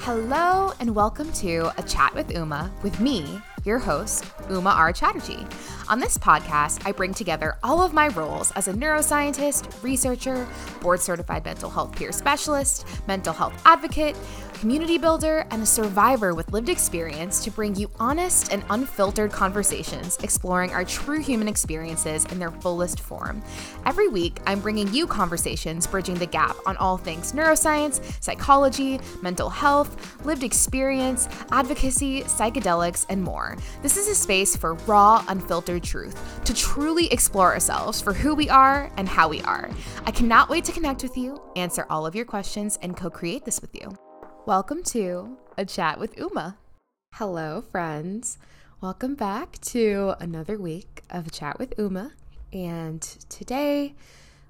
Hello, and welcome to A Chat with Uma with me, your host, Uma R. Chatterjee. On this podcast, I bring together all of my roles as a neuroscientist, researcher, board certified mental health peer specialist, mental health advocate, community builder, and a survivor with lived experience to bring you honest and unfiltered conversations exploring our true human experiences in their fullest form. Every week, I'm bringing you conversations bridging the gap on all things neuroscience, psychology, mental health, lived experience, advocacy, psychedelics, and more. This is a space for raw, unfiltered truth to truly explore ourselves for who we are and how we are. I cannot wait to connect with you, answer all of your questions, and co create this with you. Welcome to A Chat with Uma. Hello, friends. Welcome back to another week of A Chat with Uma. And today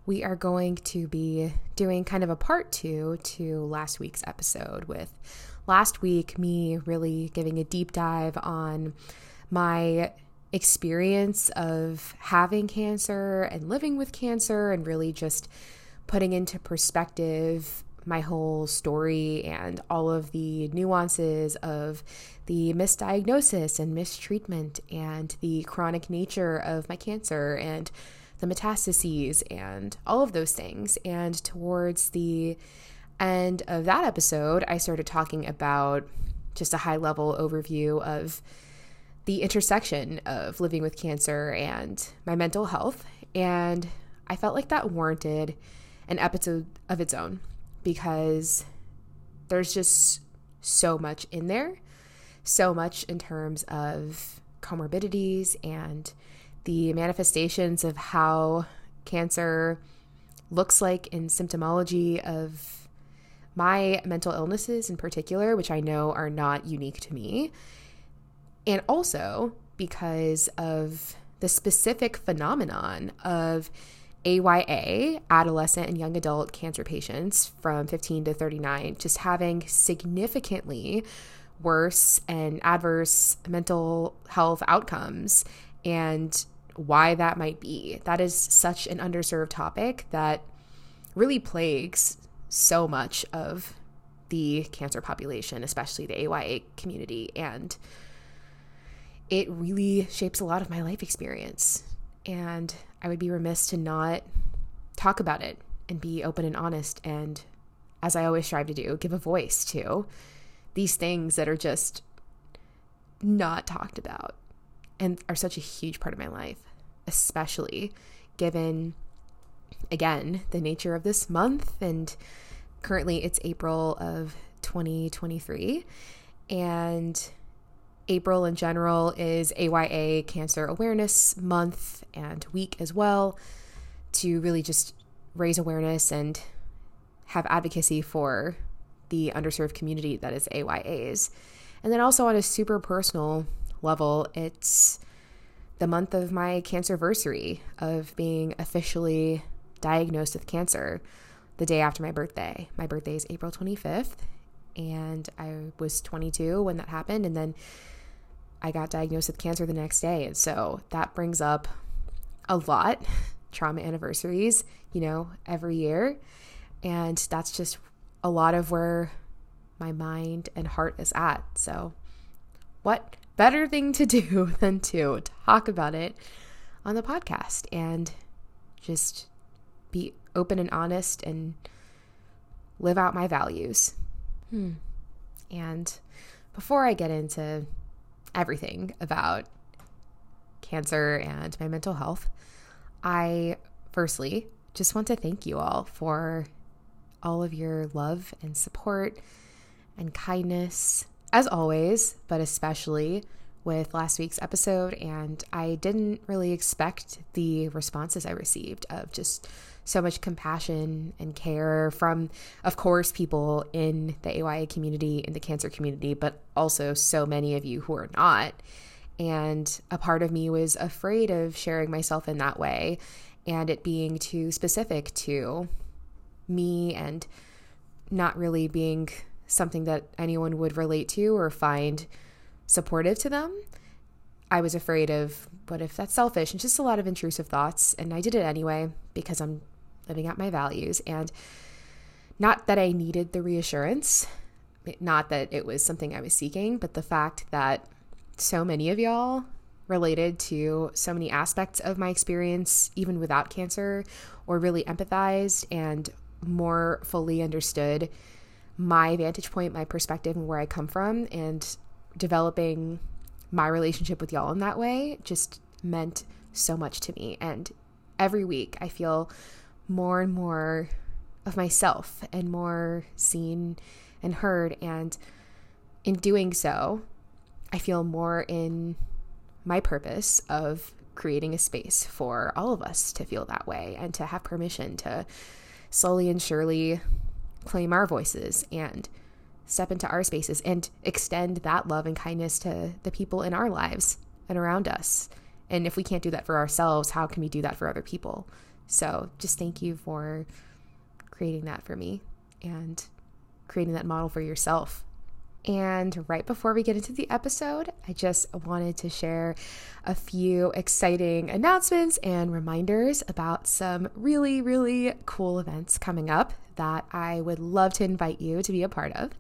we are going to be doing kind of a part two to last week's episode, with last week me really giving a deep dive on my experience of having cancer and living with cancer and really just putting into perspective my whole story and all of the nuances of the misdiagnosis and mistreatment and the chronic nature of my cancer and the metastases and all of those things. And towards the end of that episode, I started talking about just a high level overview of the intersection of living with cancer and my mental health. And I felt like that warranted an episode of its own because there's just so much in there, so much in terms of comorbidities and the manifestations of how cancer looks like in symptomology of my mental illnesses in particular, which I know are not unique to me. And also because of the specific phenomenon of AYA, adolescent and young adult cancer patients from 15 to 39, just having significantly worse and adverse mental health outcomes and why that might be. That is such an underserved topic that really plagues so much of the cancer population, especially the AYA community. And it really shapes a lot of my life experience. And I would be remiss to not talk about it and be open and honest and as I always strive to do, give a voice to these things that are just not talked about and are such a huge part of my life, especially given again the nature of this month and currently it's April of 2023 and April in general is AYA Cancer Awareness Month and week as well to really just raise awareness and have advocacy for the underserved community that is AYAs. And then also on a super personal level, it's the month of my cancer anniversary of being officially diagnosed with cancer the day after my birthday. My birthday is April 25th, and I was 22 when that happened. And then I got diagnosed with cancer the next day. And so that brings up a lot trauma anniversaries, you know, every year. And that's just a lot of where my mind and heart is at. So, what better thing to do than to talk about it on the podcast and just be open and honest and live out my values. Hmm. And before I get into everything about cancer and my mental health, I firstly just want to thank you all for all of your love and support and kindness, as always, but especially with last week's episode. And I didn't really expect the responses I received of just so much compassion and care from, of course, people in the AYA community, in the cancer community, but also so many of you who are not. And a part of me was afraid of sharing myself in that way and it being too specific to me and not really being something that anyone would relate to or find supportive to them. I was afraid of what if that's selfish and just a lot of intrusive thoughts. And I did it anyway because I'm living out my values. And Not that I needed the reassurance, not that it was something I was seeking, but the fact that so many of y'all related to so many aspects of my experience, even without cancer, or really empathized and more fully understood my vantage point, my perspective, and where I come from, and developing my relationship with y'all in that way just meant so much to me. And every week I feel more and more of myself and more seen and heard. And in doing so, I feel more in my purpose of creating a space for all of us to feel that way and to have permission to slowly and surely claim our voices and step into our spaces and extend that love and kindness to the people in our lives and around us. And if we can't do that for ourselves, how can we do that for other people? So just thank you for creating that for me and creating that model for yourself. And right before we get into the episode, I just wanted to share a few exciting announcements and reminders about some really, really cool events coming up that I would love to invite you to be a part of.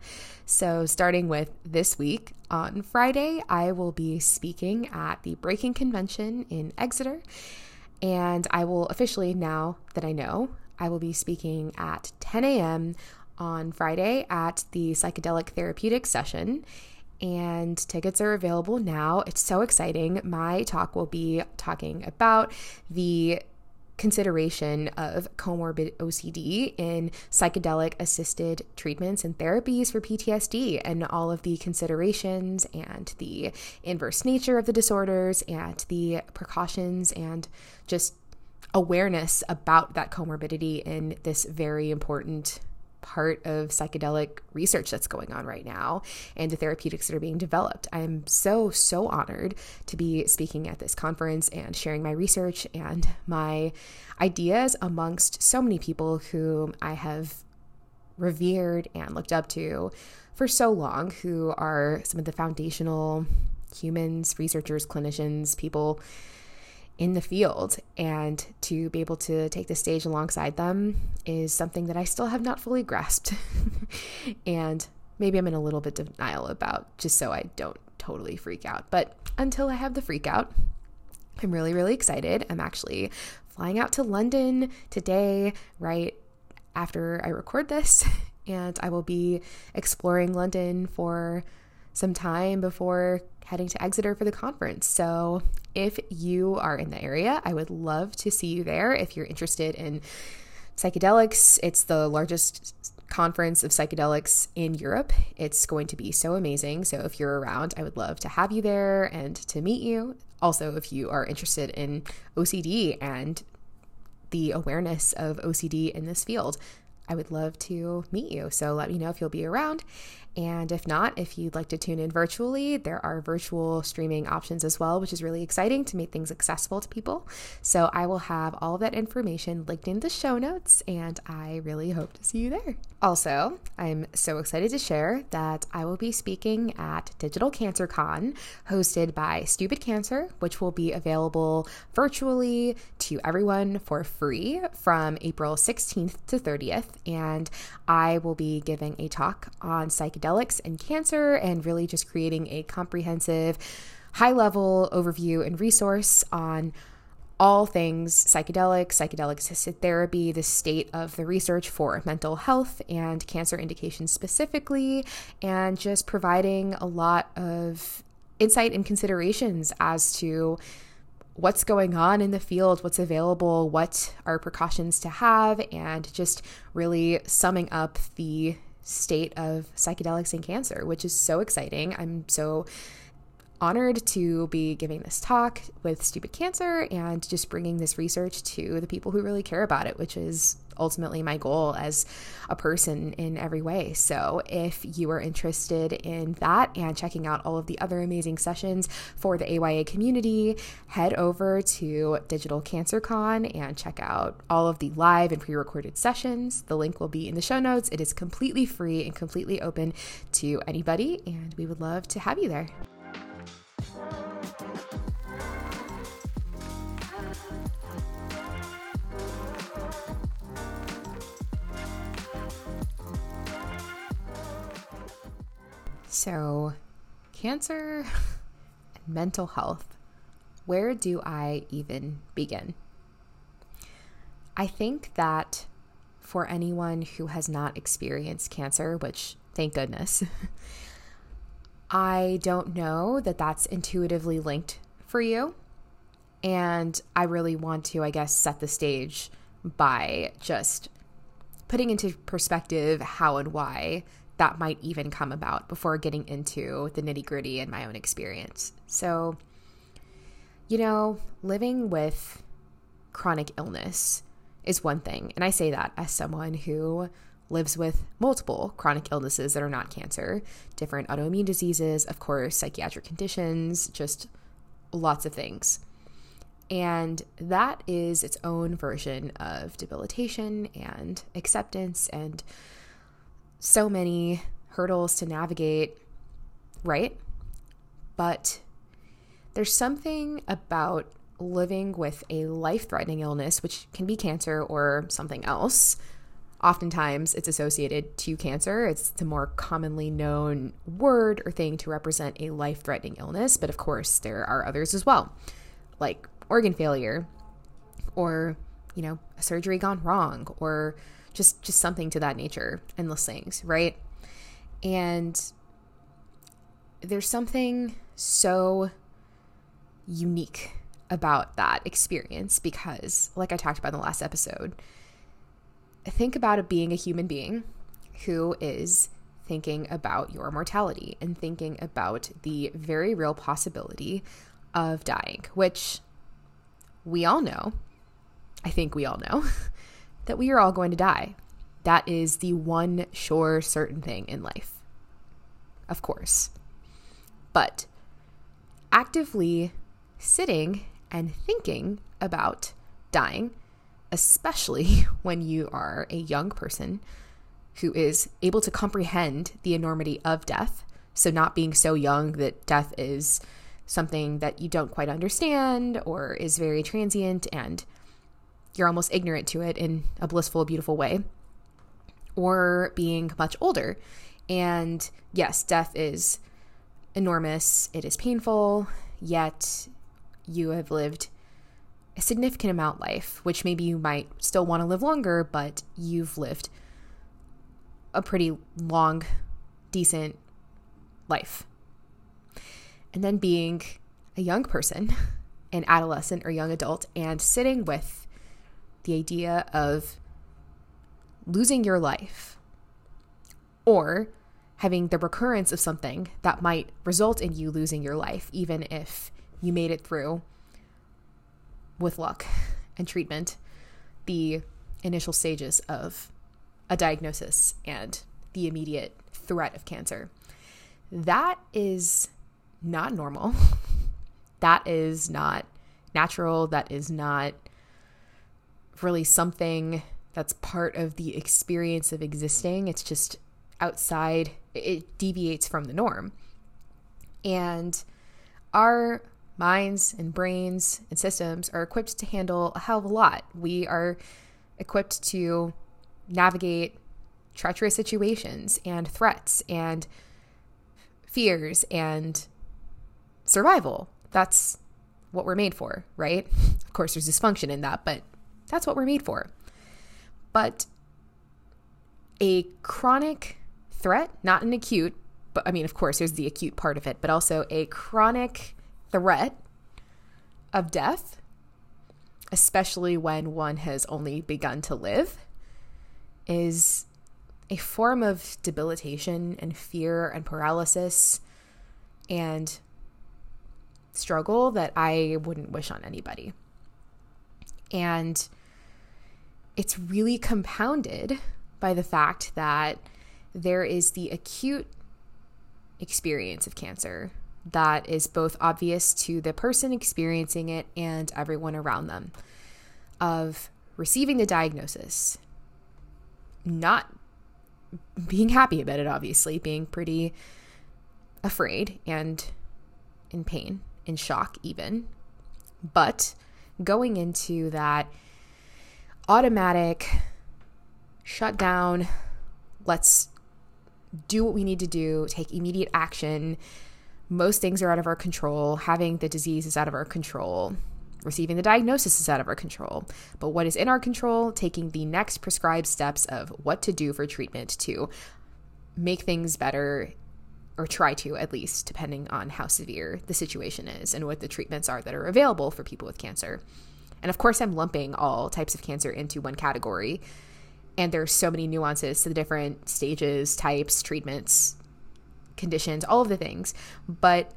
So, starting with this week, on Friday, I will be speaking at the Breaking Convention in Exeter. And I will officially, now that I know, I will be speaking at 10 a.m. on Friday at the Psychedelic therapeutic session. And tickets are available now. It's so exciting. My talk will be talking about the consideration of comorbid OCD in psychedelic assisted treatments and therapies for PTSD and all of the considerations and the inverse nature of the disorders and the precautions and just awareness about that comorbidity in this very important part of psychedelic research that's going on right now and the therapeutics that are being developed. I am so, so honored to be speaking at this conference and sharing my research and my ideas amongst so many people whom I have revered and looked up to for so long, who are some of the foundational humans, researchers, clinicians, people in the field and to be able to take the stage alongside them is something that I still have not fully grasped. and maybe I'm in a little bit denial about just so I don't totally freak out. But until I have the freak out, I'm really, really excited. I'm actually flying out to London today, right after I record this, and I will be exploring London for some time before heading to Exeter for the conference. So if you are in the area, I would love to see you there. If you're interested in psychedelics, it's the largest conference of psychedelics in Europe. It's going to be so amazing. So if you're around, I would love to have you there and to meet you. Also, if you are interested in OCD and the awareness of OCD in this field, I would love to meet you. So let me know if you'll be around. And if not, if you'd like to tune in virtually, there are virtual streaming options as well, which is really exciting to make things accessible to people. So I will have all of that information linked in the show notes, and I really hope to see you there. Also, I'm so excited to share that I will be speaking at Digital Cancer Con, hosted by Stupid Cancer, which will be available virtually to everyone for free from April 16th to 30th. And I will be giving a talk on psychedelics psychedelics and cancer, and really just creating a comprehensive, high level overview and resource on all things psychedelic, psychedelic assisted therapy, the state of the research for mental health and cancer indications specifically, and just providing a lot of insight and considerations as to what's going on in the field, what's available, what are precautions to have, and just really summing up the state of psychedelics and cancer, which is so exciting. I'm so honored to be giving this talk with Stupid Cancer and just bringing this research to the people who really care about it, which is ultimately my goal as a person in every way. So, if you are interested in that and checking out all of the other amazing sessions for the AYA community, head over to Digital Cancer Con and check out all of the live and pre recorded sessions. The link will be in the show notes. It is completely free and completely open to anybody, and we would love to have you there. So, cancer and mental health. Where do I even begin? I think that for anyone who has not experienced cancer, which thank goodness, I don't know that that's intuitively linked for you. And I really want to, I guess, set the stage by just putting into perspective how and why that might even come about before getting into the nitty gritty and my own experience. So, you know, living with chronic illness is one thing. And I say that as someone who lives with multiple chronic illnesses that are not cancer, different autoimmune diseases, of course, psychiatric conditions, just lots of things. And that is its own version of debilitation and acceptance and so many hurdles to navigate, right? But there's something about living with a life threatening illness, which can be cancer or something else. Oftentimes, it's associated to cancer. It's the more commonly known word or thing to represent a life threatening illness, but of course, there are others as well, like organ failure or, you know, a surgery gone wrong or just just something to that nature endless things right? And there's something so unique about that experience because, like I talked about in the last episode, think about it being a human being who is thinking about your mortality and thinking about the very real possibility of dying, which we all know, I think we all know, that we are all going to die. That is the one sure certain thing in life. Of course. But actively sitting and thinking about dying, especially when you are a young person who is able to comprehend the enormity of death. So, not being so young that death is something that you don't quite understand or is very transient and you're almost ignorant to it in a blissful, beautiful way, or being much older. And yes, death is enormous, it is painful, yet you have lived a significant amount life, which maybe you might still want to live longer, but you've lived a pretty long, decent life. And then being a young person, an adolescent or young adult, and sitting with the idea of losing your life or having the recurrence of something that might result in you losing your life, even if you made it through with luck and treatment the initial stages of a diagnosis and the immediate threat of cancer. That is not normal. that is not natural. That is not really something that's part of the experience of existing. It's just outside, it deviates from the norm. And our minds and brains and systems are equipped to handle a hell of a lot. We are equipped to navigate treacherous situations and threats and fears and survival. That's what we're made for, right? Of course, there's dysfunction in that, but that's what we're made for. But a chronic threat, not an acute, but I mean, of course, there's the acute part of it, but also a chronic threat of death, especially when one has only begun to live, is a form of debilitation and fear and paralysis and struggle that I wouldn't wish on anybody. And it's really compounded by the fact that there is the acute experience of cancer that is both obvious to the person experiencing it and everyone around them of receiving the diagnosis, not being happy about it, obviously, being pretty afraid and in pain, in shock, even, but going into that automatic shut down, let's do what we need to do, take immediate action. Most things are out of our control. Having the disease is out of our control. Receiving the diagnosis is out of our control. But what is in our control, taking the next prescribed steps of what to do for treatment to make things better or try to at least, depending on how severe the situation is and what the treatments are that are available for people with cancer. And of course, I'm lumping all types of cancer into one category. And there's so many nuances to the different stages, types, treatments, conditions, all of the things. But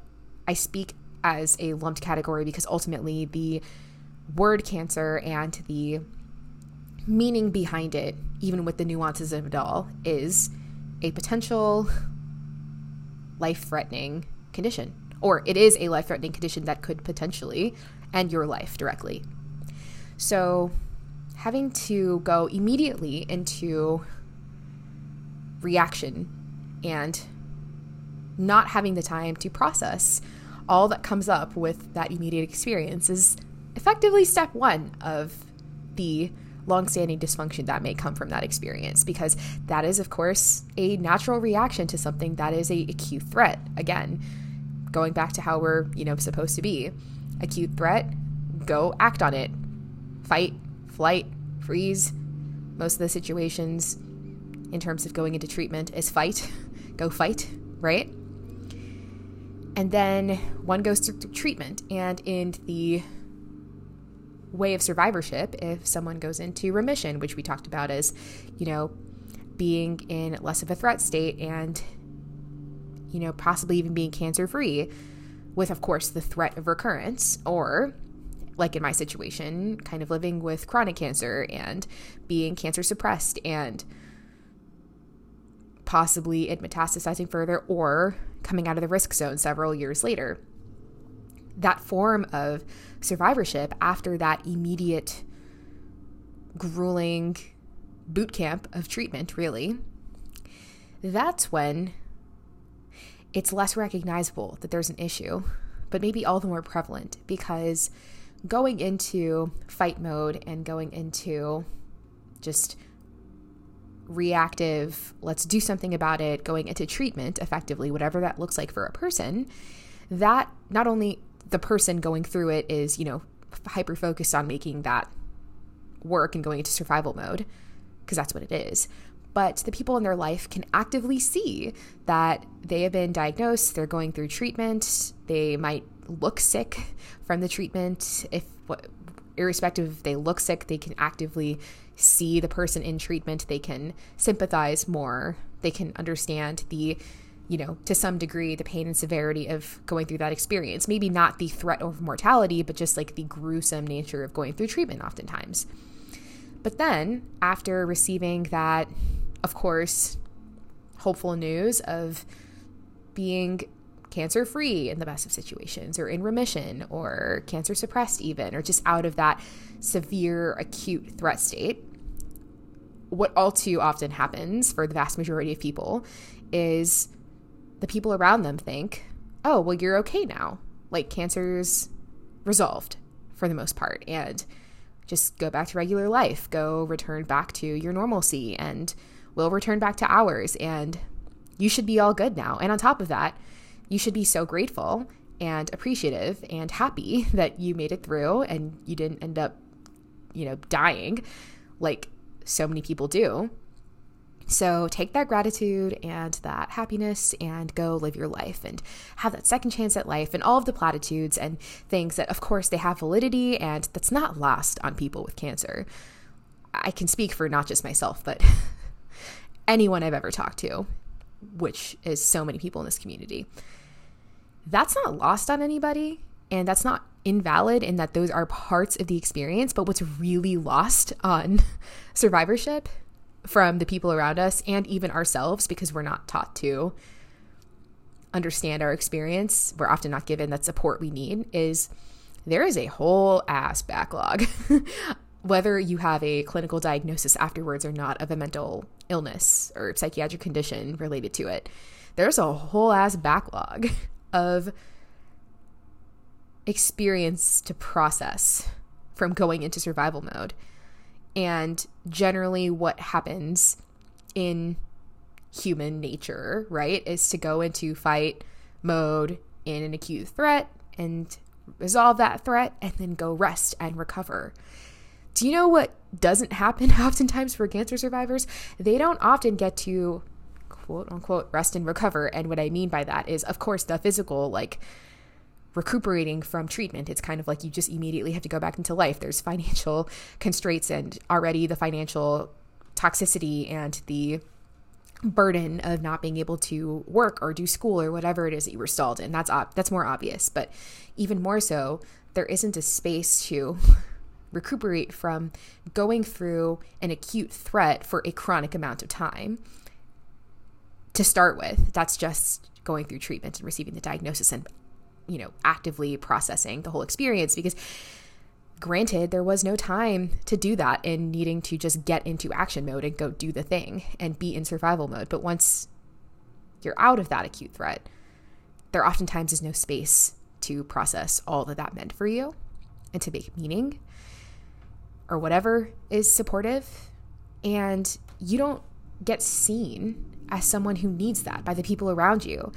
I speak as a lumped category because ultimately the word cancer and the meaning behind it, even with the nuances of it all, is a potential life threatening condition, or it is a life threatening condition that could potentially end your life directly. So, having to go immediately into reaction and not having the time to process all that comes up with that immediate experience is effectively step one of the longstanding dysfunction that may come from that experience because that is of course a natural reaction to something that is a acute threat. Again going back to how we're you know supposed to be acute threat go act on it fight flight freeze most of the situations in terms of going into treatment is fight go fight right? And then one goes through treatment and in the way of survivorship if someone goes into remission, which we talked about as, you know, being in less of a threat state and, you know, possibly even being cancer free, with, of course, the threat of recurrence, or like in my situation, kind of living with chronic cancer and being cancer suppressed and possibly it metastasizing further or coming out of the risk zone several years later. That form of survivorship after that immediate grueling boot camp of treatment, really, that's when it's less recognizable that there's an issue, but maybe all the more prevalent because going into fight mode and going into just reactive, let's do something about it, going into treatment effectively, whatever that looks like for a person, that not only the person going through it is, you know, hyper focused on making that work and going into survival mode, because that's what it is. But the people in their life can actively see that they have been diagnosed, they're going through treatment, they might look sick from the treatment. If, what, irrespective if they look sick, they can actively see the person in treatment, they can sympathize more, they can understand the you know, to some degree, the pain and severity of going through that experience. Maybe not the threat of mortality, but just like the gruesome nature of going through treatment, oftentimes. But then, after receiving that, of course, hopeful news of being cancer free in the best of situations, or in remission, or cancer suppressed, even, or just out of that severe acute threat state, what all too often happens for the vast majority of people is the people around them think, oh, well, you're okay now. Like cancer's resolved for the most part. And just go back to regular life, go return back to your normalcy, and we'll return back to ours. And you should be all good now. And on top of that, you should be so grateful and appreciative and happy that you made it through and you didn't end up, you know, dying like so many people do. So take that gratitude and that happiness and go live your life and have that second chance at life and all of the platitudes and things that, of course, they have validity and that's not lost on people with cancer. I can speak for not just myself, but anyone I've ever talked to, which is so many people in this community. That's not lost on anybody and that's not invalid in that those are parts of the experience, but what's really lost on survivorship from the people around us and even ourselves because we're not taught to understand our experience. We're often not given that support we need. Is there is a whole ass backlog, whether you have a clinical diagnosis afterwards or not of a mental illness or psychiatric condition related to it. There's a whole ass backlog of experience to process from going into survival mode and generally what happens in human nature, right? Is to go into fight mode in an acute threat and resolve that threat and then go rest and recover. Do you know what doesn't happen oftentimes for cancer survivors? They don't often get to quote unquote rest and recover. And what I mean by that is, of course, the physical, like recuperating from treatment. It's kind of like you just immediately have to go back into life. There's financial constraints and already the financial toxicity and the burden of not being able to work or do school or whatever it is that you were stalled in. That's that's more obvious, but even more so, there isn't a space to recuperate from going through an acute threat for a chronic amount of time. To start with, that's just going through treatment and receiving the diagnosis and you know, actively processing the whole experience because granted there was no time to do that and needing to just get into action mode and go do the thing and be in survival mode. But once you're out of that acute threat there oftentimes is no space to process all that that meant for you and to make meaning or whatever is supportive. And you don't get seen as someone who needs that by the people around you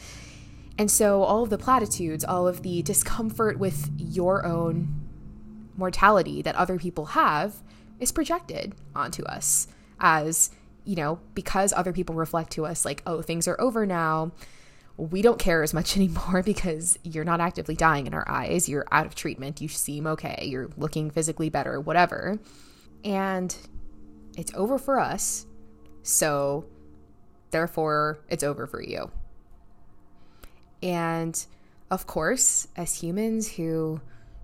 and so all of the platitudes, all of the discomfort with your own mortality that other people have is projected onto us as, you know, because other people reflect to us like, oh, things are over now. We don't care as much anymore because you're not actively dying in our eyes. You're out of treatment. You seem okay. You're looking physically better, whatever. And it's over for us. So therefore, it's over for you. And of course, as humans who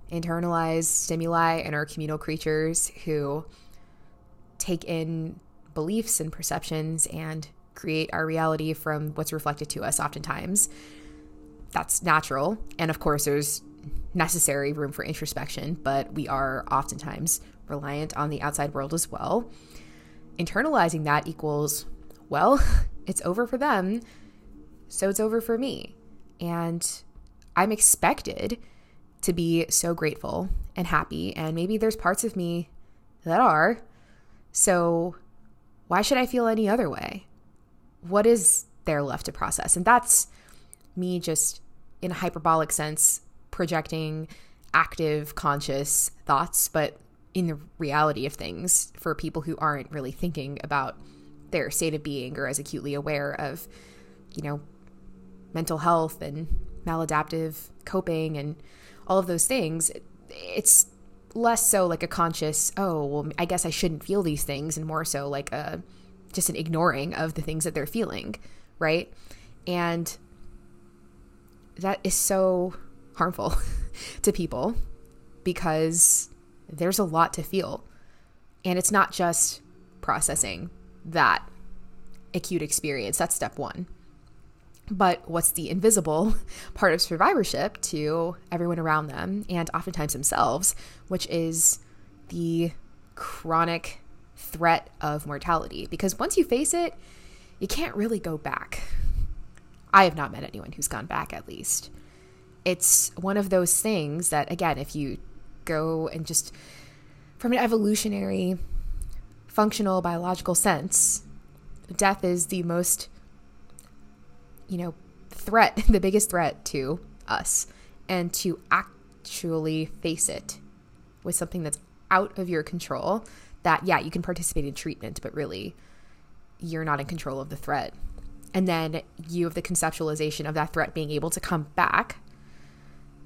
internalize stimuli and are communal creatures who take in beliefs and perceptions and create our reality from what's reflected to us oftentimes, that's natural. And of course, there's necessary room for introspection, but we are oftentimes reliant on the outside world as well. Internalizing that equals, well, it's over for them, so it's over for me. And I'm expected to be so grateful and happy. And maybe there's parts of me that are. So why should I feel any other way? What is there left to process? And that's me just in a hyperbolic sense projecting active, conscious thoughts, but in the reality of things for people who aren't really thinking about their state of being or as acutely aware of, you know, mental health and maladaptive coping and all of those things, it's less so like a conscious, oh, well, I guess I shouldn't feel these things, and more so like a just an ignoring of the things that they're feeling, right? And that is so harmful to people because there's a lot to feel. And it's not just processing that acute experience. That's step one. But what's the invisible part of survivorship to everyone around them and oftentimes themselves, which is the chronic threat of mortality? Because once you face it, you can't really go back. I have not met anyone who's gone back, at least. It's one of those things that, again, if you go and just from an evolutionary, functional, biological sense, death is the most you know, threat, the biggest threat to us, and to actually face it with something that's out of your control. That, yeah, you can participate in treatment, but really, you're not in control of the threat. And then you have the conceptualization of that threat being able to come back.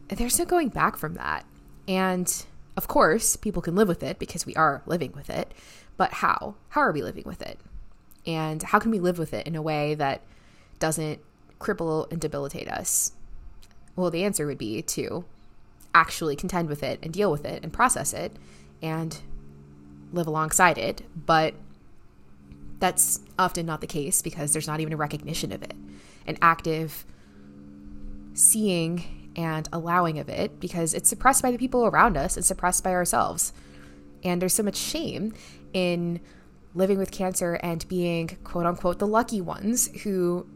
There's no going back from that. And of course, people can live with it because we are living with it. But how? How are we living with it? And how can we live with it in a way that doesn't cripple and debilitate us? Well, the answer would be to actually contend with it and deal with it and process it and live alongside it. But that's often not the case because there's not even a recognition of it, an active seeing and allowing of it because it's suppressed by the people around us, and suppressed by ourselves. And there's so much shame in living with cancer and being quote unquote the lucky ones who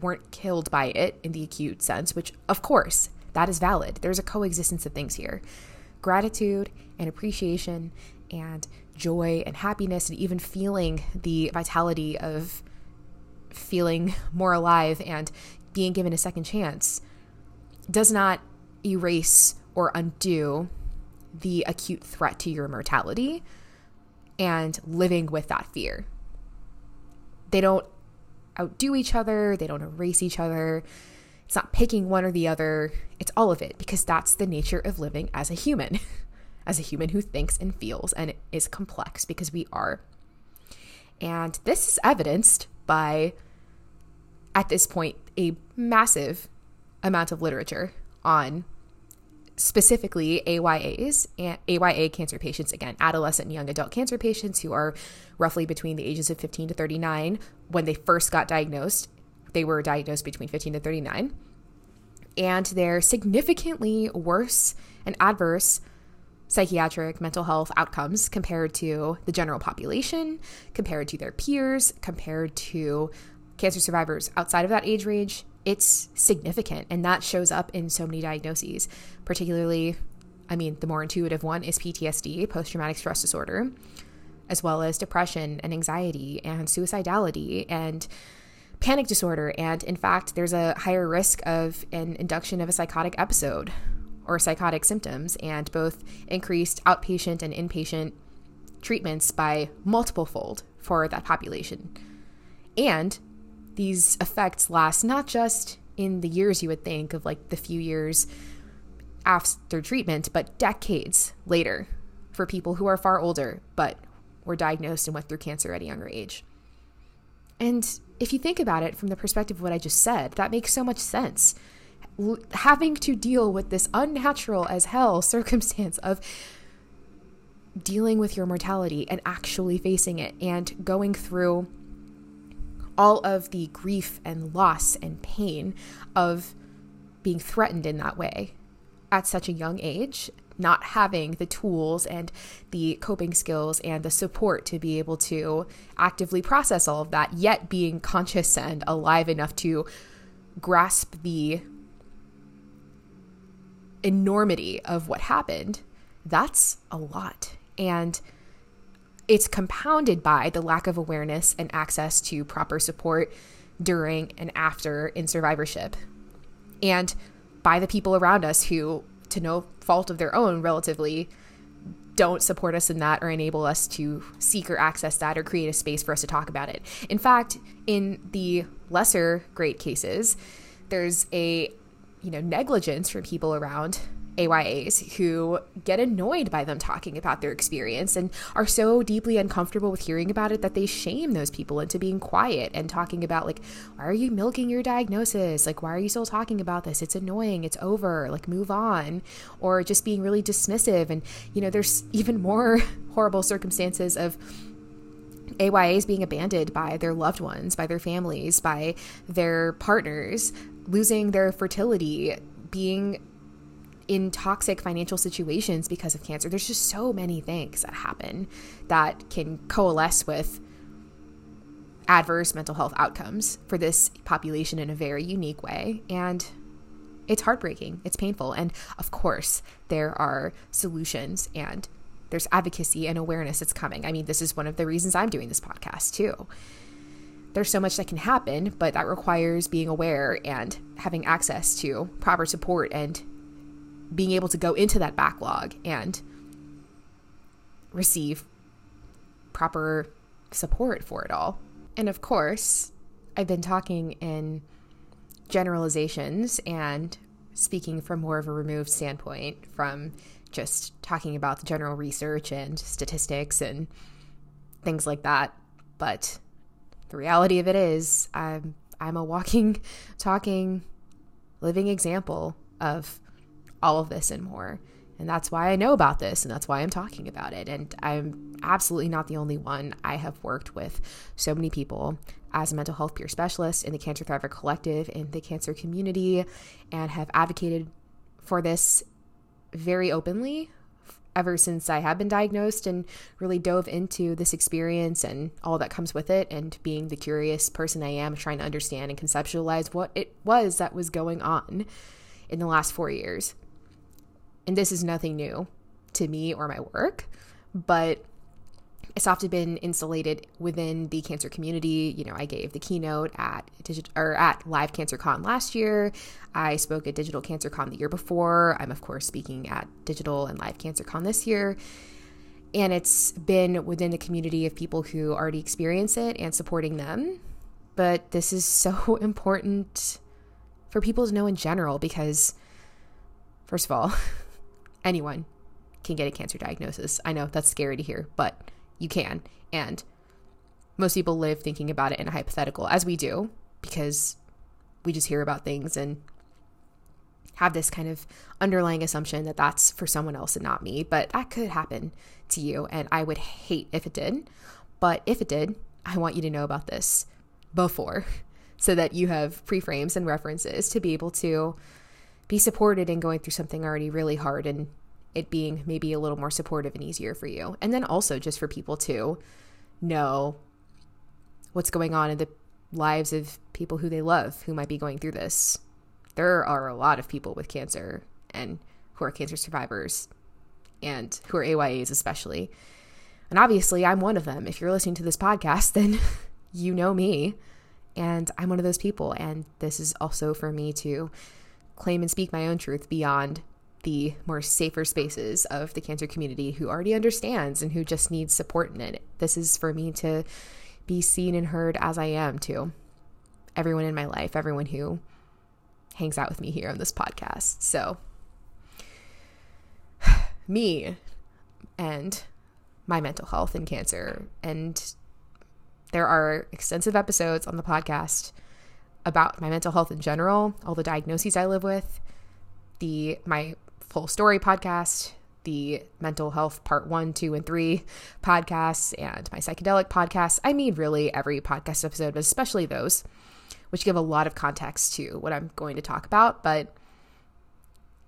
weren't killed by it in the acute sense, which, of course, that is valid. There's a coexistence of things here gratitude and appreciation and joy and happiness, and even feeling the vitality of feeling more alive and being given a second chance does not erase or undo the acute threat to your mortality and living with that fear. They don't outdo each other, they don't erase each other. It's not picking one or the other, it's all of it because that's the nature of living as a human, as a human who thinks and feels and is complex because we are. And this is evidenced by, at this point, a massive amount of literature on specifically AYAs and AYA cancer patients, again, adolescent and young adult cancer patients who are roughly between the ages of 15 to 39 when they first got diagnosed. They were diagnosed between 15 to 39. And they're significantly worse and adverse psychiatric mental health outcomes compared to the general population, compared to their peers, compared to cancer survivors outside of that age range, it's significant. And that shows up in so many diagnoses, particularly, I mean, the more intuitive one is PTSD, post traumatic stress disorder, as well as depression and anxiety and suicidality and panic disorder. And in fact, there's a higher risk of an induction of a psychotic episode or psychotic symptoms, and both increased outpatient and inpatient treatments by multiple fold for that population. And these effects last not just in the years you would think of like the few years after treatment, but decades later for people who are far older but were diagnosed and went through cancer at a younger age. And if you think about it from the perspective of what I just said, that makes so much sense. L- having to deal with this unnatural as hell circumstance of dealing with your mortality and actually facing it and going through all of the grief and loss and pain of being threatened in that way at such a young age, not having the tools and the coping skills and the support to be able to actively process all of that, yet being conscious and alive enough to grasp the enormity of what happened, that's a lot. And it's compounded by the lack of awareness and access to proper support during and after in survivorship, and by the people around us who, to no fault of their own, relatively don't support us in that or enable us to seek or access that or create a space for us to talk about it. In fact, in the lesser great cases, there's a you know negligence from people around AYAs who get annoyed by them talking about their experience and are so deeply uncomfortable with hearing about it that they shame those people into being quiet and talking about, like, why are you milking your diagnosis? Like, why are you still talking about this? It's annoying. It's over. Like, move on. Or just being really dismissive. And, you know, there's even more horrible circumstances of AYAs being abandoned by their loved ones, by their families, by their partners, losing their fertility, being in toxic financial situations because of cancer. There's just so many things that happen that can coalesce with adverse mental health outcomes for this population in a very unique way. And it's heartbreaking, it's painful. And of course, there are solutions and there's advocacy and awareness that's coming. I mean, this is one of the reasons I'm doing this podcast too. There's so much that can happen, but that requires being aware and having access to proper support and being able to go into that backlog and receive proper support for it all. And of course, I've been talking in generalizations and speaking from more of a removed standpoint from just talking about the general research and statistics and things like that. But the reality of it is, I'm I'm a walking, talking, living example of all of this and more. And that's why I know about this and that's why I'm talking about it. And I'm absolutely not the only one. I have worked with so many people as a mental health peer specialist in the Cancer Thriver Collective, in the cancer community, and have advocated for this very openly ever since I have been diagnosed and really dove into this experience and all that comes with it, and being the curious person I am, trying to understand and conceptualize what it was that was going on in the last four years. And this is nothing new to me or my work, but it's often been insulated within the cancer community. You know, I gave the keynote at Digi- or at Live Cancer Con last year. I spoke at Digital Cancer Con the year before. I'm of course speaking at Digital and Live Cancer Con this year. And it's been within the community of people who already experience it and supporting them. But this is so important for people to know in general because, first of all, anyone can get a cancer diagnosis. I know that's scary to hear, but you can. And most people live thinking about it in a hypothetical, as we do, because we just hear about things and have this kind of underlying assumption that that's for someone else and not me. But that could happen to you, and I would hate if it did. But if it did, I want you to know about this before so that you have pre-frames and references to be able to be supported in going through something already really hard and it being maybe a little more supportive and easier for you. And then also just for people to know what's going on in the lives of people who they love who might be going through this. There are a lot of people with cancer and who are cancer survivors and who are AYAs especially. And obviously, I'm one of them. If you're listening to this podcast, then you know me. And I'm one of those people. And this is also for me to claim and speak my own truth beyond the more safer spaces of the cancer community who already understands and who just needs support in it. This is for me to be seen and heard as I am to everyone in my life, everyone who hangs out with me here on this podcast. So, me and my mental health and cancer. And there are extensive episodes on the podcast about my mental health in general, all the diagnoses I live with, the my full story podcast, the mental health part one, two, and three podcasts, and my psychedelic podcasts. I mean, really every podcast episode, but especially those, which give a lot of context to what I'm going to talk about. But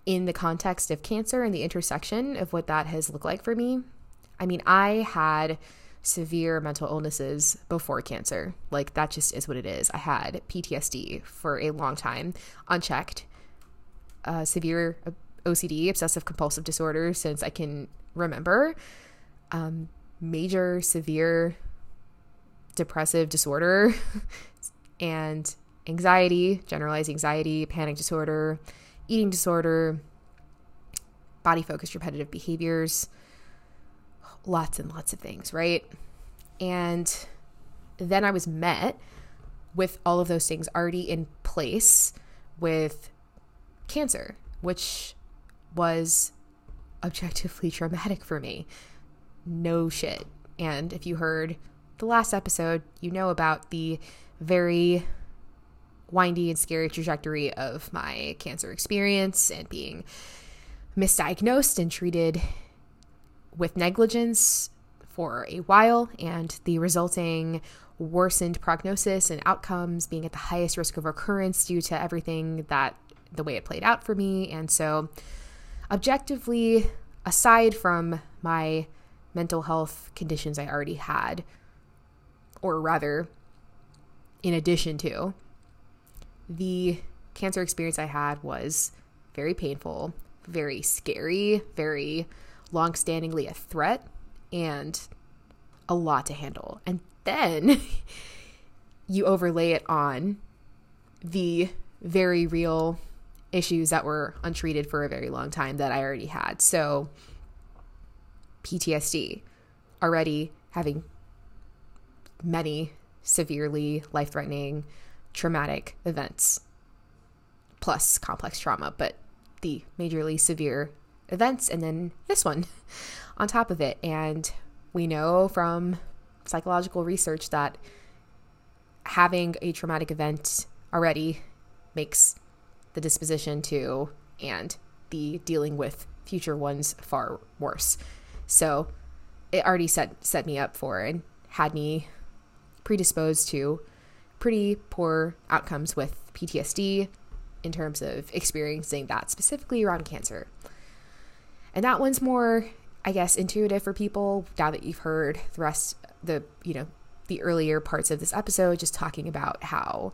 in the context of cancer and the intersection of what that has looked like for me, I mean, I had severe mental illnesses before cancer. Like, that just is what it is. I had PTSD for a long time, unchecked, uh, severe OCD, obsessive compulsive disorder, since I can remember. Um, major, severe depressive disorder and anxiety, generalized anxiety, panic disorder, eating disorder, body focused repetitive behaviors, lots and lots of things, right? And then I was met with all of those things already in place with cancer, which was objectively traumatic for me. No shit. And if you heard the last episode, you know about the very windy and scary trajectory of my cancer experience and being misdiagnosed and treated with negligence for a while, and the resulting worsened prognosis and outcomes being at the highest risk of recurrence due to everything that the way it played out for me. And so, objectively, aside from my mental health conditions I already had, or rather, in addition to, the cancer experience I had was very painful, very scary, very long-standingly a threat, and a lot to handle. And then you overlay it on the very real issues that were untreated for a very long time that I already had. So, PTSD, already having many severely life threatening traumatic events, plus complex trauma, but the majorly severe events, and then this one on top of it. And we know from psychological research that having a traumatic event already makes the disposition to and the dealing with future ones far worse. So it already set set me up for and had me predisposed to pretty poor outcomes with PTSD in terms of experiencing that specifically around cancer. And that one's more, I guess, intuitive for people now that you've heard the rest the, you know, the earlier parts of this episode just talking about how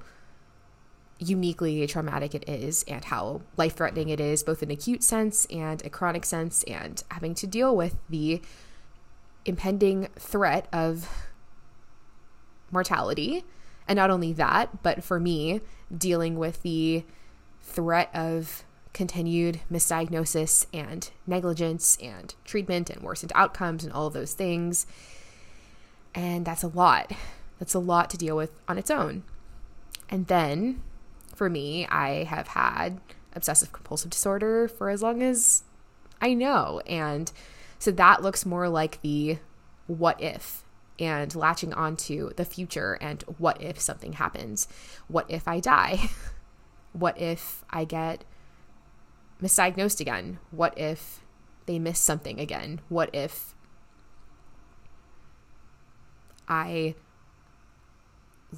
uniquely traumatic it is and how life threatening it is, both in acute sense and a chronic sense, and having to deal with the impending threat of mortality. And not only that, but for me, dealing with the threat of continued misdiagnosis and negligence and treatment and worsened outcomes and all those things. And that's a lot. That's a lot to deal with on its own. And then for me, I have had obsessive compulsive disorder for as long as I know. And so that looks more like the what if and latching onto the future and what if something happens? What if I die? what if I get misdiagnosed again? What if they miss something again? What if I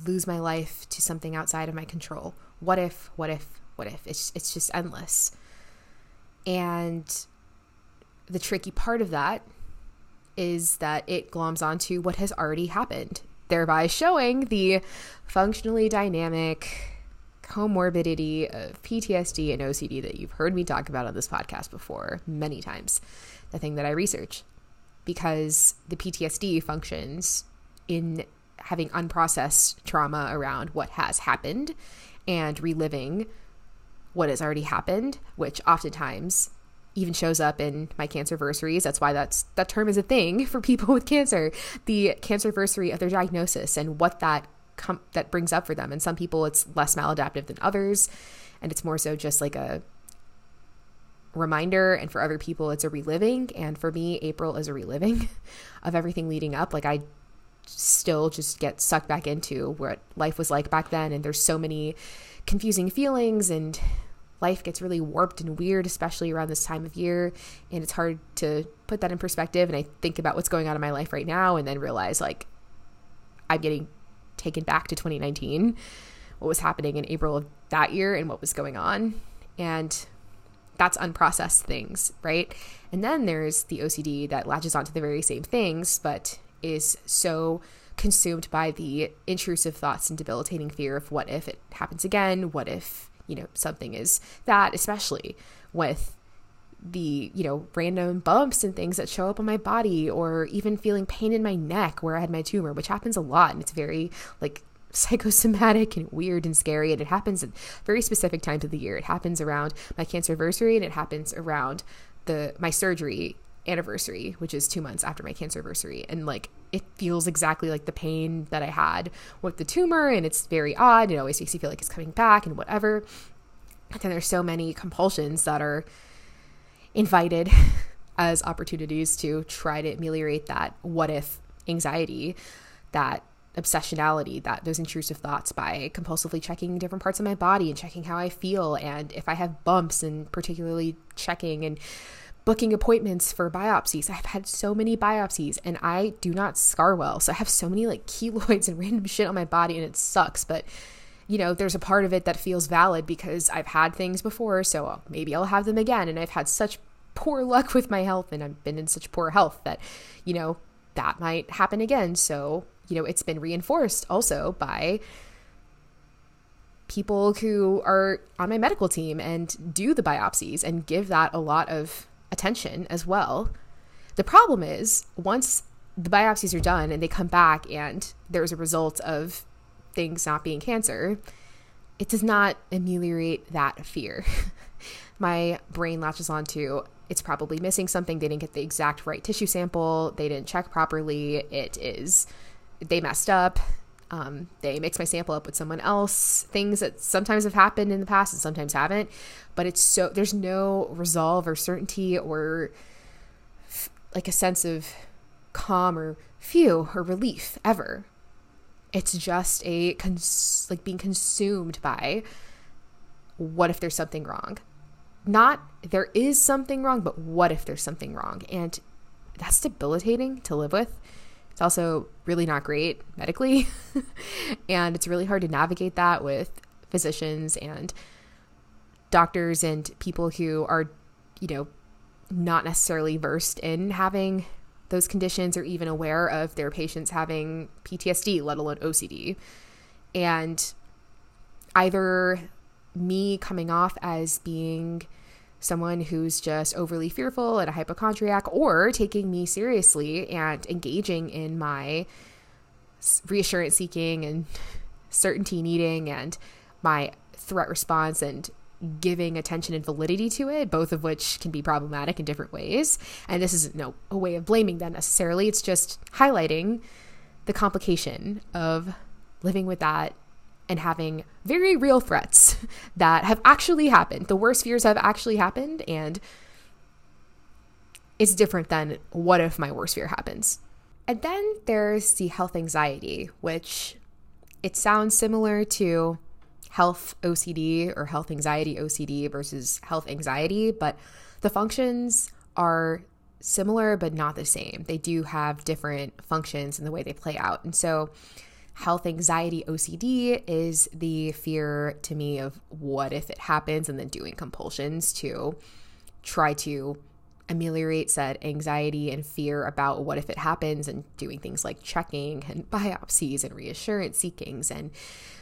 lose my life to something outside of my control? What if, what if, what if? It's, it's just endless. And the tricky part of that is that it gloms onto what has already happened, thereby showing the functionally dynamic comorbidity of PTSD and OCD that you've heard me talk about on this podcast before many times, the thing that I research. Because the PTSD functions in having unprocessed trauma around what has happened and reliving what has already happened, which oftentimes even shows up in my cancer cancerversaries. That's why that's that term is a thing for people with cancer. The cancer cancerversary of their diagnosis and what that com- that brings up for them. And some people it's less maladaptive than others, and it's more so just like a reminder and for other people it's a reliving and for me April is a reliving of everything leading up like I still just get sucked back into what life was like back then and there's so many confusing feelings and life gets really warped and weird, especially around this time of year. And it's hard to put that in perspective. And I think about what's going on in my life right now and then realize like I'm getting taken back to 2019, what was happening in April of that year and what was going on. And that's unprocessed things, right? And then there's the OCD that latches onto the very same things, but is so consumed by the intrusive thoughts and debilitating fear of what if it happens again? What if you know, something is that, especially with the, you know, random bumps and things that show up on my body, or even feeling pain in my neck where I had my tumor, which happens a lot. And it's very like psychosomatic and weird and scary. And it happens at very specific times of the year. It happens around my cancer anniversary and it happens around the my surgery anniversary, which is two months after my cancer anniversary. And like it feels exactly like the pain that I had with the tumor, and it's very odd. It always makes you feel like it's coming back and whatever. And then there's so many compulsions that are invited as opportunities to try to ameliorate that what if anxiety, that obsessionality, that those intrusive thoughts by compulsively checking different parts of my body and checking how I feel and if I have bumps and particularly checking and booking appointments for biopsies. I've had so many biopsies and I do not scar well. So I have so many like keloids and random shit on my body and it sucks. But, you know, there's a part of it that feels valid because I've had things before. So maybe I'll have them again. And I've had such poor luck with my health and I've been in such poor health that, you know, that might happen again. So, you know, it's been reinforced also by people who are on my medical team and do the biopsies and give that a lot of attention as well. The problem is once the biopsies are done and they come back and there's a result of things not being cancer, it does not ameliorate that fear. My brain latches onto it's probably missing something. They didn't get the exact right tissue sample. They didn't check properly. It is, they messed up. Um, they mix my sample up with someone else. Things that sometimes have happened in the past and sometimes haven't but it's so there's no resolve or certainty or f- like a sense of calm or phew or relief ever. It's just a cons- like being consumed by what if there's something wrong? Not there is something wrong, but what if there's something wrong? And that's debilitating to live with. It's also really not great medically. and it's really hard to navigate that with physicians and doctors and people who are, you know, not necessarily versed in having those conditions or even aware of their patients having PTSD, let alone OCD. And either me coming off as being someone who's just overly fearful and a hypochondriac, or taking me seriously and engaging in my reassurance seeking and certainty needing and my threat response and giving attention and validity to it, both of which can be problematic in different ways. And this isn't no a way of blaming them necessarily. It's just highlighting the complication of living with that and having very real threats that have actually happened. The worst fears have actually happened and it's different than what if my worst fear happens. And then there's the health anxiety, which it sounds similar to health OCD or health anxiety OCD versus health anxiety, but the functions are similar but not the same. They do have different functions in the way they play out. And so, health anxiety OCD is the fear to me of what if it happens and then doing compulsions to try to ameliorate said anxiety and fear about what if it happens and doing things like checking and biopsies and reassurance seekings and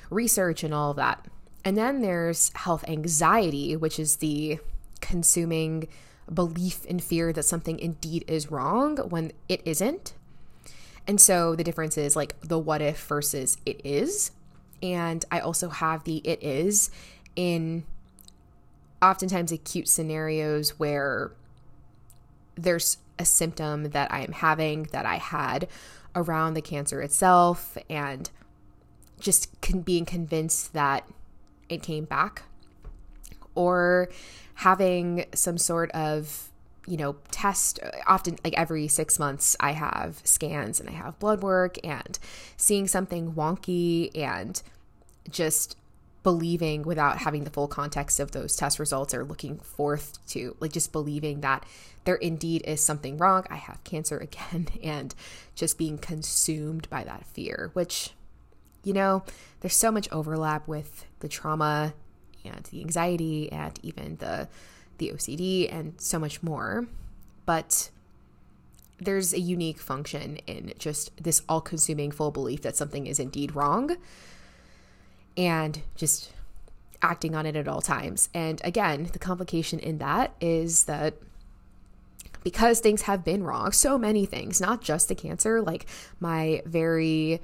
research and all of that. And then there's health anxiety, which is the consuming belief and fear that something indeed is wrong when it isn't. And so the difference is like the what if versus it is. And I also have the it is in oftentimes acute scenarios where there's a symptom that I am having that I had around the cancer itself and just con- being convinced that it came back or having some sort of you know test uh, often like every 6 months I have scans and I have blood work and seeing something wonky and just believing without having the full context of those test results or looking forth to like just believing that there indeed is something wrong i have cancer again and just being consumed by that fear which you know there's so much overlap with the trauma and the anxiety and even the the OCD and so much more but there's a unique function in just this all-consuming full belief that something is indeed wrong and just acting on it at all times. And again, the complication in that is that because things have been wrong, so many things, not just the cancer, like my very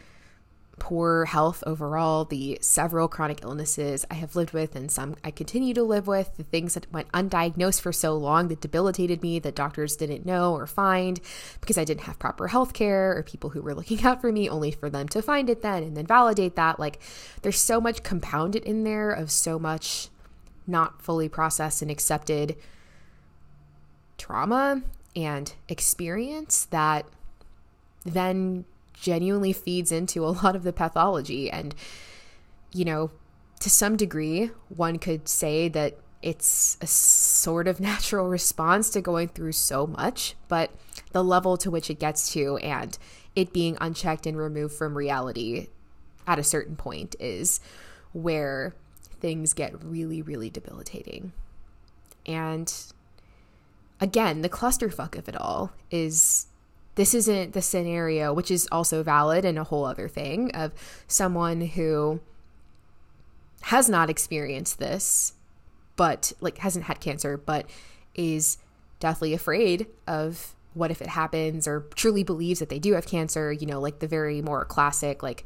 poor health overall, the several chronic illnesses I have lived with and some I continue to live with, the things that went undiagnosed for so long that debilitated me that doctors didn't know or find because I didn't have proper health care or people who were looking out for me only for them to find it then and then validate that. Like there's so much compounded in there of so much not fully processed and accepted trauma and experience that then genuinely feeds into a lot of the pathology. And, you know, to some degree, one could say that it's a sort of natural response to going through so much, but the level to which it gets to and it being unchecked and removed from reality at a certain point is where things get really, really debilitating. And again, the clusterfuck of it all is this isn't the scenario, which is also valid and a whole other thing, of someone who has not experienced this, but like hasn't had cancer, but is deathly afraid of what if it happens or truly believes that they do have cancer, you know, like the very more classic, like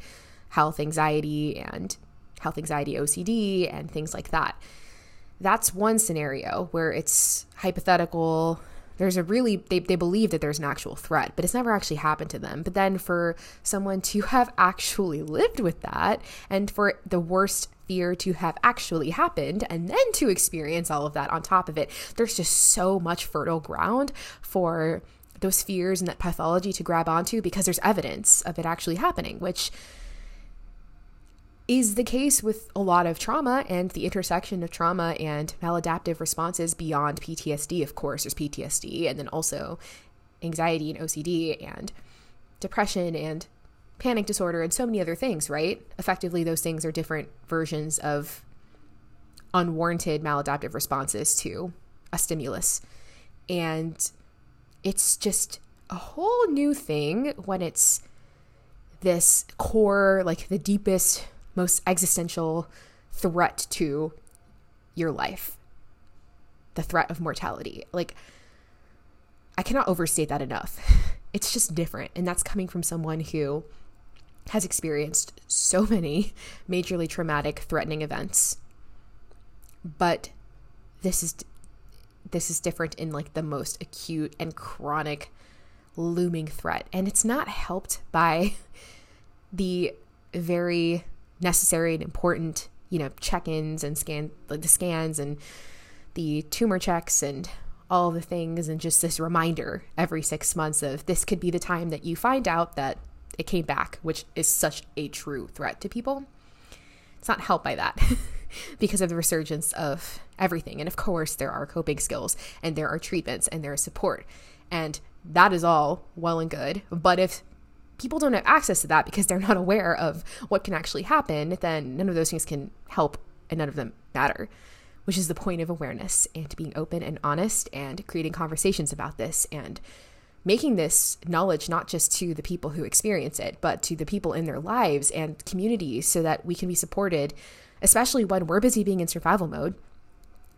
health anxiety and health anxiety OCD and things like that. That's one scenario where it's hypothetical there's a really they, they believe that there's an actual threat but it's never actually happened to them. But then for someone to have actually lived with that and for the worst fear to have actually happened and then to experience all of that on top of it there's just so much fertile ground for those fears and that pathology to grab onto because there's evidence of it actually happening which is the case with a lot of trauma and the intersection of trauma and maladaptive responses beyond PTSD. Of course, there's PTSD, and then also anxiety and OCD and depression and panic disorder and so many other things, right? Effectively, those things are different versions of unwarranted maladaptive responses to a stimulus. And it's just a whole new thing when it's this core, like the deepest most existential threat to your life. the threat of mortality. Like, I cannot overstate that enough. It's just different. And that's coming from someone who has experienced so many majorly traumatic, threatening events. But this is this is different in like the most acute and chronic looming threat and it's not helped by the very necessary and important you know check-ins and scan like the scans and the tumor checks and all the things and just this reminder every six months of this could be the time that you find out that it came back, which is such a true threat to people. It's not helped by that because of the resurgence of everything. And of course, there are coping skills and there are treatments and there is support. And that is all well and good. But if people don't have access to that because they're not aware of what can actually happen, then none of those things can help and none of them matter which is the point of awareness and being open and honest and creating conversations about this and making this knowledge not just to the people who experience it, but to the people in their lives and communities so that we can be supported, especially when we're busy being in survival mode,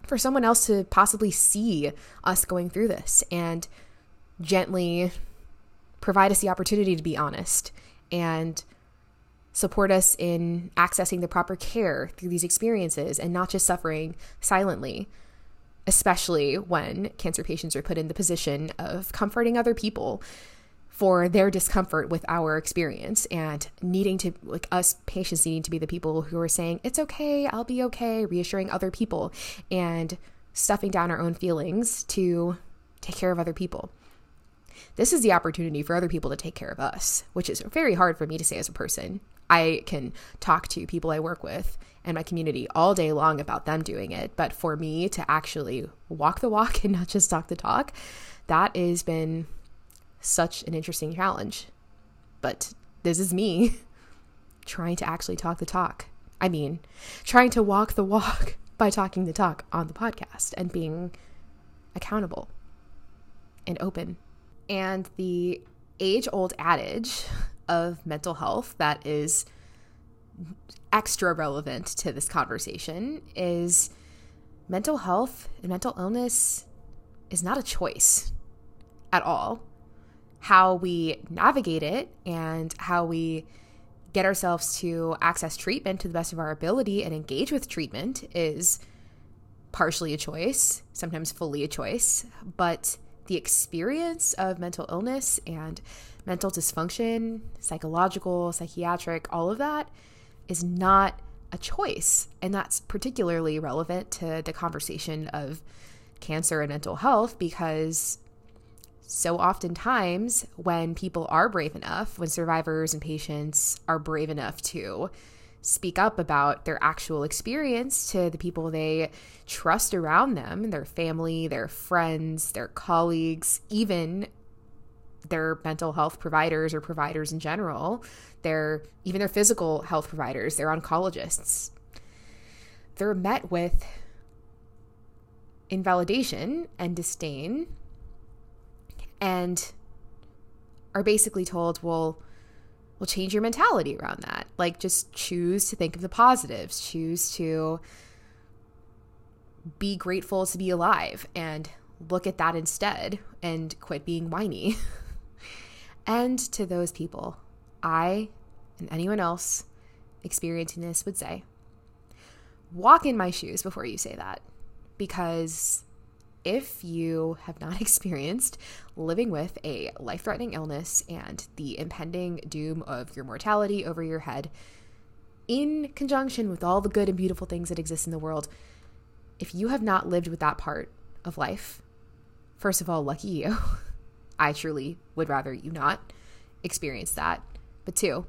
for someone else to possibly see us going through this and gently provide us the opportunity to be honest and support us in accessing the proper care through these experiences and not just suffering silently, especially when cancer patients are put in the position of comforting other people for their discomfort with our experience and needing to like us patients needing to be the people who are saying it's okay i'll be okay reassuring other people and stuffing down our own feelings to take care of other people this is the opportunity for other people to take care of us which is very hard for me to say as a person I can talk to people I work with and my community all day long about them doing it. But for me to actually walk the walk and not just talk the talk, that has been such an interesting challenge. But this is me trying to actually talk the talk. I mean, trying to walk the walk by talking the talk on the podcast and being accountable and open. And the age old adage of mental health that is extra relevant to this conversation is mental health and mental illness is not a choice at all. How we navigate it and how we get ourselves to access treatment to the best of our ability and engage with treatment is partially a choice, sometimes fully a choice, but the experience of mental illness and mental dysfunction, psychological, psychiatric, all of that is not a choice. And that's particularly relevant to the conversation of cancer and mental health because so oftentimes when people are brave enough, when survivors and patients are brave enough to speak up about their actual experience to the people they trust around them, their family, their friends, their colleagues, even their mental health providers or providers in general, their even their physical health providers, their oncologists. They're met with invalidation and disdain and are basically told, well, we'll change your mentality around that. Like just choose to think of the positives, choose to be grateful to be alive and look at that instead and quit being whiny. And to those people, I and anyone else experiencing this would say, walk in my shoes before you say that. Because if you have not experienced living with a life threatening illness and the impending doom of your mortality over your head, in conjunction with all the good and beautiful things that exist in the world, if you have not lived with that part of life, first of all, lucky you. I truly would rather you not experience that. But two,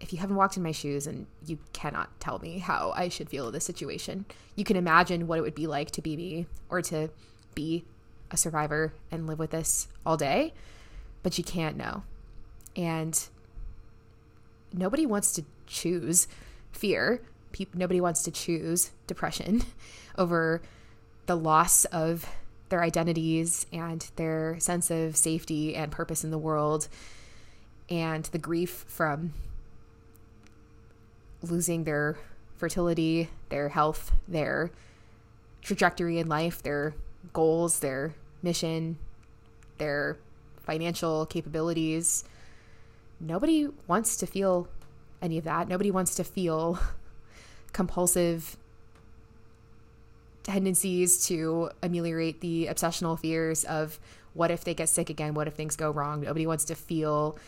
if you haven't walked in my shoes and you cannot tell me how I should feel in this situation, you can imagine what it would be like to be me or to be a survivor and live with this all day, but you can't know. And nobody wants to choose fear. nobody wants to choose depression over the loss of their identities and their sense of safety and purpose in the world and the grief from losing their fertility, their health, their trajectory in life, their goals, their mission, their financial capabilities. Nobody wants to feel any of that. Nobody wants to feel compulsive tendencies to ameliorate the obsessional fears of what if they get sick again? What if things go wrong? Nobody wants to feel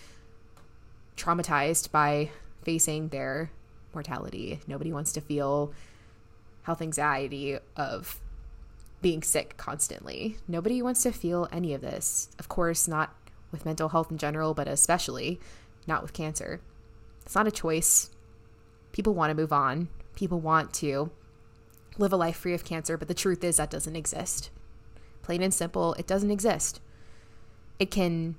traumatized by facing their mortality. Nobody wants to feel health anxiety of being sick constantly. Nobody wants to feel any of this. Of course, not with mental health in general, but especially not with cancer. It's not a choice. People want to move on. People want to live a life free of cancer, but the truth is that doesn't exist. Plain and simple, it doesn't exist. It can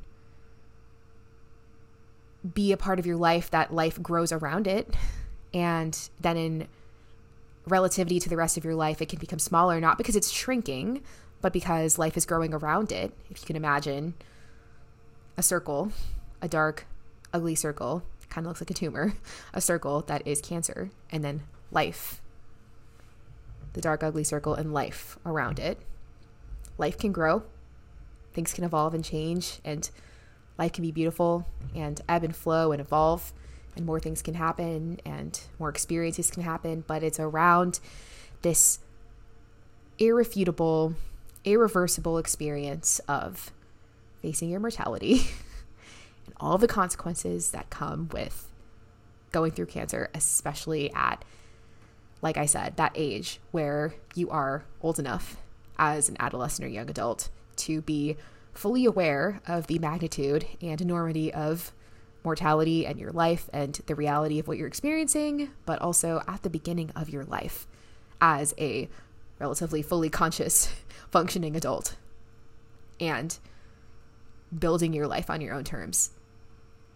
be a part of your life that life grows around it. And then in relativity to the rest of your life, it can become smaller, not because it's shrinking, but because life is growing around it. If you can imagine a circle, a dark, ugly circle, kind of looks like a tumor, a circle that is cancer, and then life, the dark, ugly circle, and life around it. Life can grow, things can evolve and change, and life can be beautiful and ebb and flow and evolve and more things can happen and more experiences can happen, but it's around this irrefutable, irreversible experience of facing your mortality and all the consequences that come with going through cancer, especially at, like I said, that age where you are old enough as an adolescent or young adult to be fully aware of the magnitude and enormity of mortality and your life and the reality of what you're experiencing, but also at the beginning of your life as a relatively fully conscious, functioning adult and building your life on your own terms.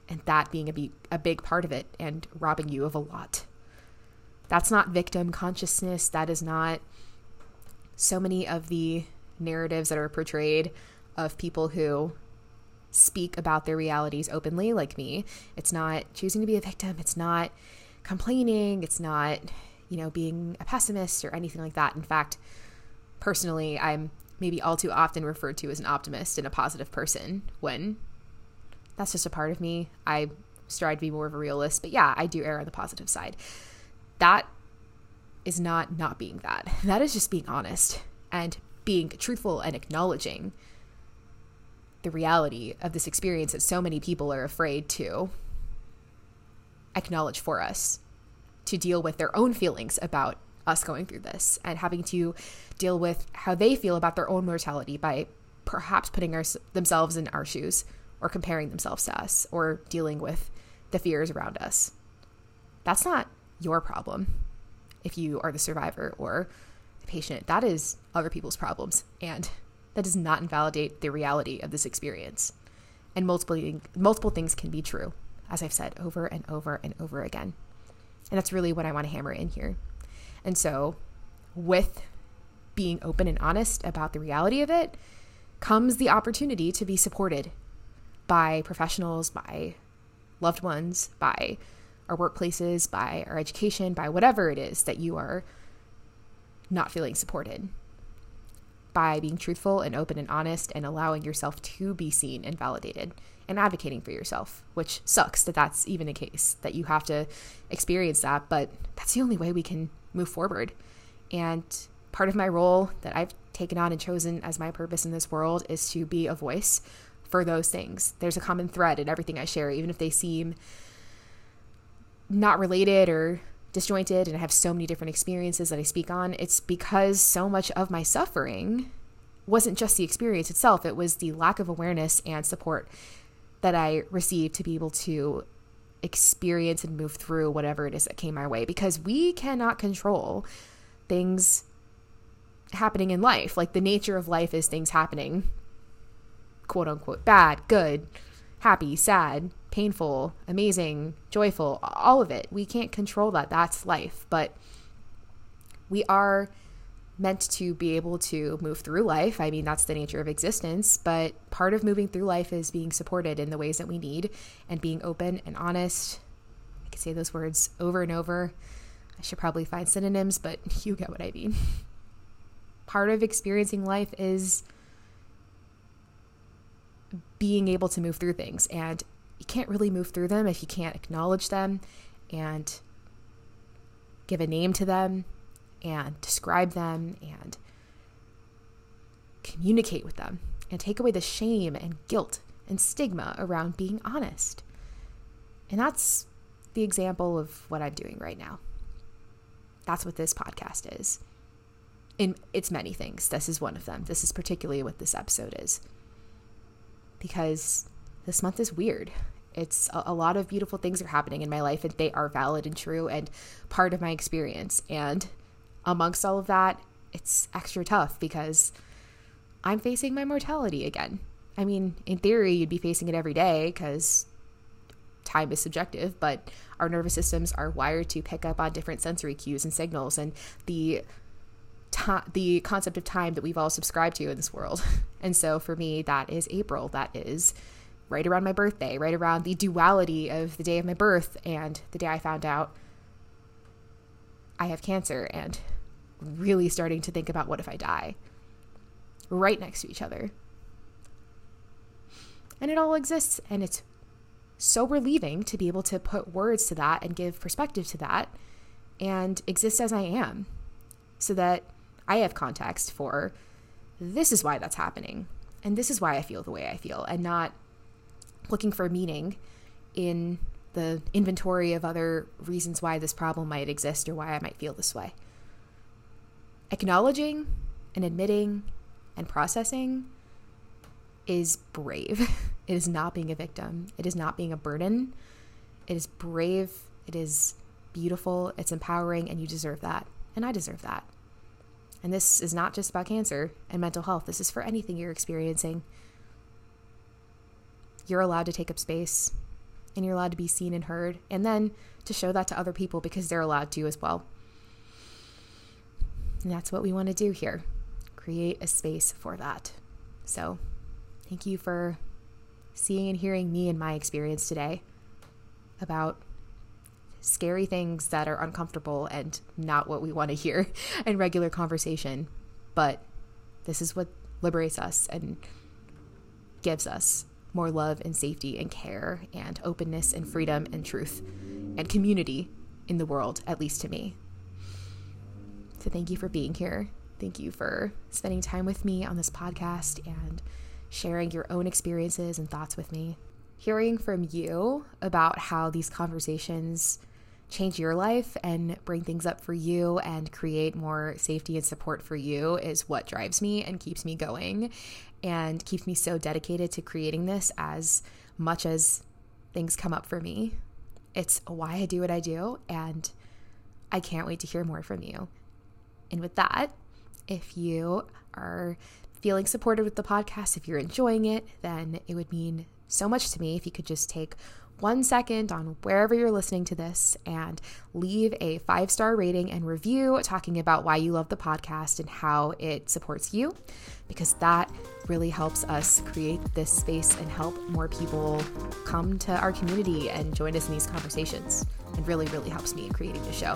And that being a, be- a big part of it and robbing you of a lot. That's not victim consciousness. That is not so many of the narratives that are portrayed of people who speak about their realities openly, like me. It's not choosing to be a victim. It's not complaining. It's not, you know, being a pessimist or anything like that. In fact, personally, I'm maybe all too often referred to as an optimist and a positive person when that's just a part of me. I strive to be more of a realist, but yeah, I do err on the positive side. That is not not being that. That is just being honest and being truthful and acknowledging the reality of this experience that so many people are afraid to acknowledge for us to deal with their own feelings about us going through this and having to deal with how they feel about their own mortality by perhaps putting our, themselves in our shoes or comparing themselves to us or dealing with the fears around us. That's not your problem if you are the survivor or the patient. That is other people's problems. And that does not invalidate the reality of this experience. And multiple, multiple things can be true, as I've said over and over and over again. And that's really what I want to hammer in here. And so, with being open and honest about the reality of it, comes the opportunity to be supported by professionals, by loved ones, by our workplaces, by our education, by whatever it is that you are not feeling supported by being truthful and open and honest and allowing yourself to be seen and validated and advocating for yourself, which sucks that that's even a case, that you have to experience that, but that's the only way we can move forward. And part of my role that I've taken on and chosen as my purpose in this world is to be a voice for those things. There's a common thread in everything I share, even if they seem not related or disjointed and I have so many different experiences that I speak on, it's because so much of my suffering wasn't just the experience itself, it was the lack of awareness and support that I received to be able to experience and move through whatever it is that came my way because we cannot control things happening in life. Like the nature of life is things happening, quote unquote, bad, good, happy, sad, painful, amazing, joyful, all of it. We can't control that. That's life. But we are meant to be able to move through life. I mean, that's the nature of existence. But part of moving through life is being supported in the ways that we need and being open and honest. I could say those words over and over. I should probably find synonyms, but you get what I mean. part of experiencing life is being able to move through things. And you can't really move through them if you can't acknowledge them and give a name to them and describe them and communicate with them and take away the shame and guilt and stigma around being honest. And that's the example of what I'm doing right now. That's what this podcast is. In it's many things. This is one of them. This is particularly what this episode is. Because this month is weird. It's a, a, lot of beautiful things are happening in my life and they are valid and true and part of my experience. And amongst all of that, it's extra tough because I'm facing my mortality again. I mean, in theory, you'd be facing it every day because time is subjective, but our nervous systems are wired to pick up on different sensory cues and signals, and the the concept of time that we've all subscribed to in this world. And so for me, that is April. That is right around my birthday, right around the duality of the day of my birth and the day I found out I have cancer, and really starting to think about what if I die right next to each other. And it all exists, and it's so relieving to be able to put words to that and give perspective to that and exist as I am so that I have context for this is why that's happening and this is why I feel the way I feel and not looking for meaning in the inventory of other reasons why this problem might exist or why I might feel this way. Acknowledging and admitting and processing is brave. It is not being a victim. It is not being a burden. It is brave. It is beautiful. It's empowering, and you deserve that. And I deserve that. And this is not just about cancer and mental health, this is for anything you're experiencing. You're allowed to take up space, and you're allowed to be seen and heard, and then to show that to other people because they're allowed to as well. And that's what we want to do here create a space for that. So, thank you for seeing and hearing me and my experience today about scary things that are uncomfortable and not what we want to hear in regular conversation. But this is what liberates us and gives us more love and safety and care and openness and freedom and truth and community in the world, at least to me. So, thank you for being here. Thank you for spending time with me on this podcast and sharing your own experiences and thoughts with me. Hearing from you about how these conversations change your life and bring things up for you and create more safety and support for you is what drives me and keeps me going and keeps me so dedicated to creating this as much as things come up for me. It's why I do what I do, and I can't wait to hear more from you. And with that, if you are feeling supported with the podcast, if you're enjoying it, then it would mean so much to me if you could just take one second on wherever you're listening to this and leave a five star rating and review talking about why you love the podcast and how it supports you, because that really helps us create this space and help more people come to our community and join us in these conversations. It really, really helps me in creating the show.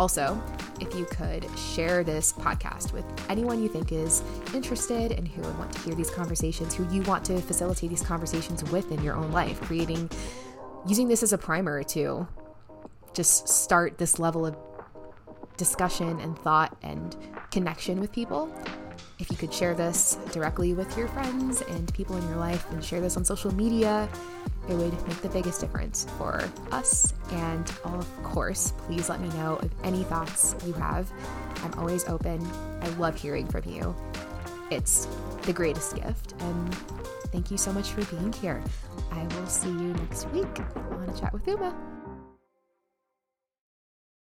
Also, if you could share this podcast with anyone you think is interested and who would want to hear these conversations, who you want to facilitate these conversations with in your own life, creating, using this as a primer to just start this level of discussion and thought and connection with people if you could share this directly with your friends and people in your life and share this on social media, it would make the biggest difference for us. And of course, please let me know of any thoughts you have. I'm always open. I love hearing from you. It's the greatest gift. And thank you so much for being here. I will see you next week on a chat with Uma.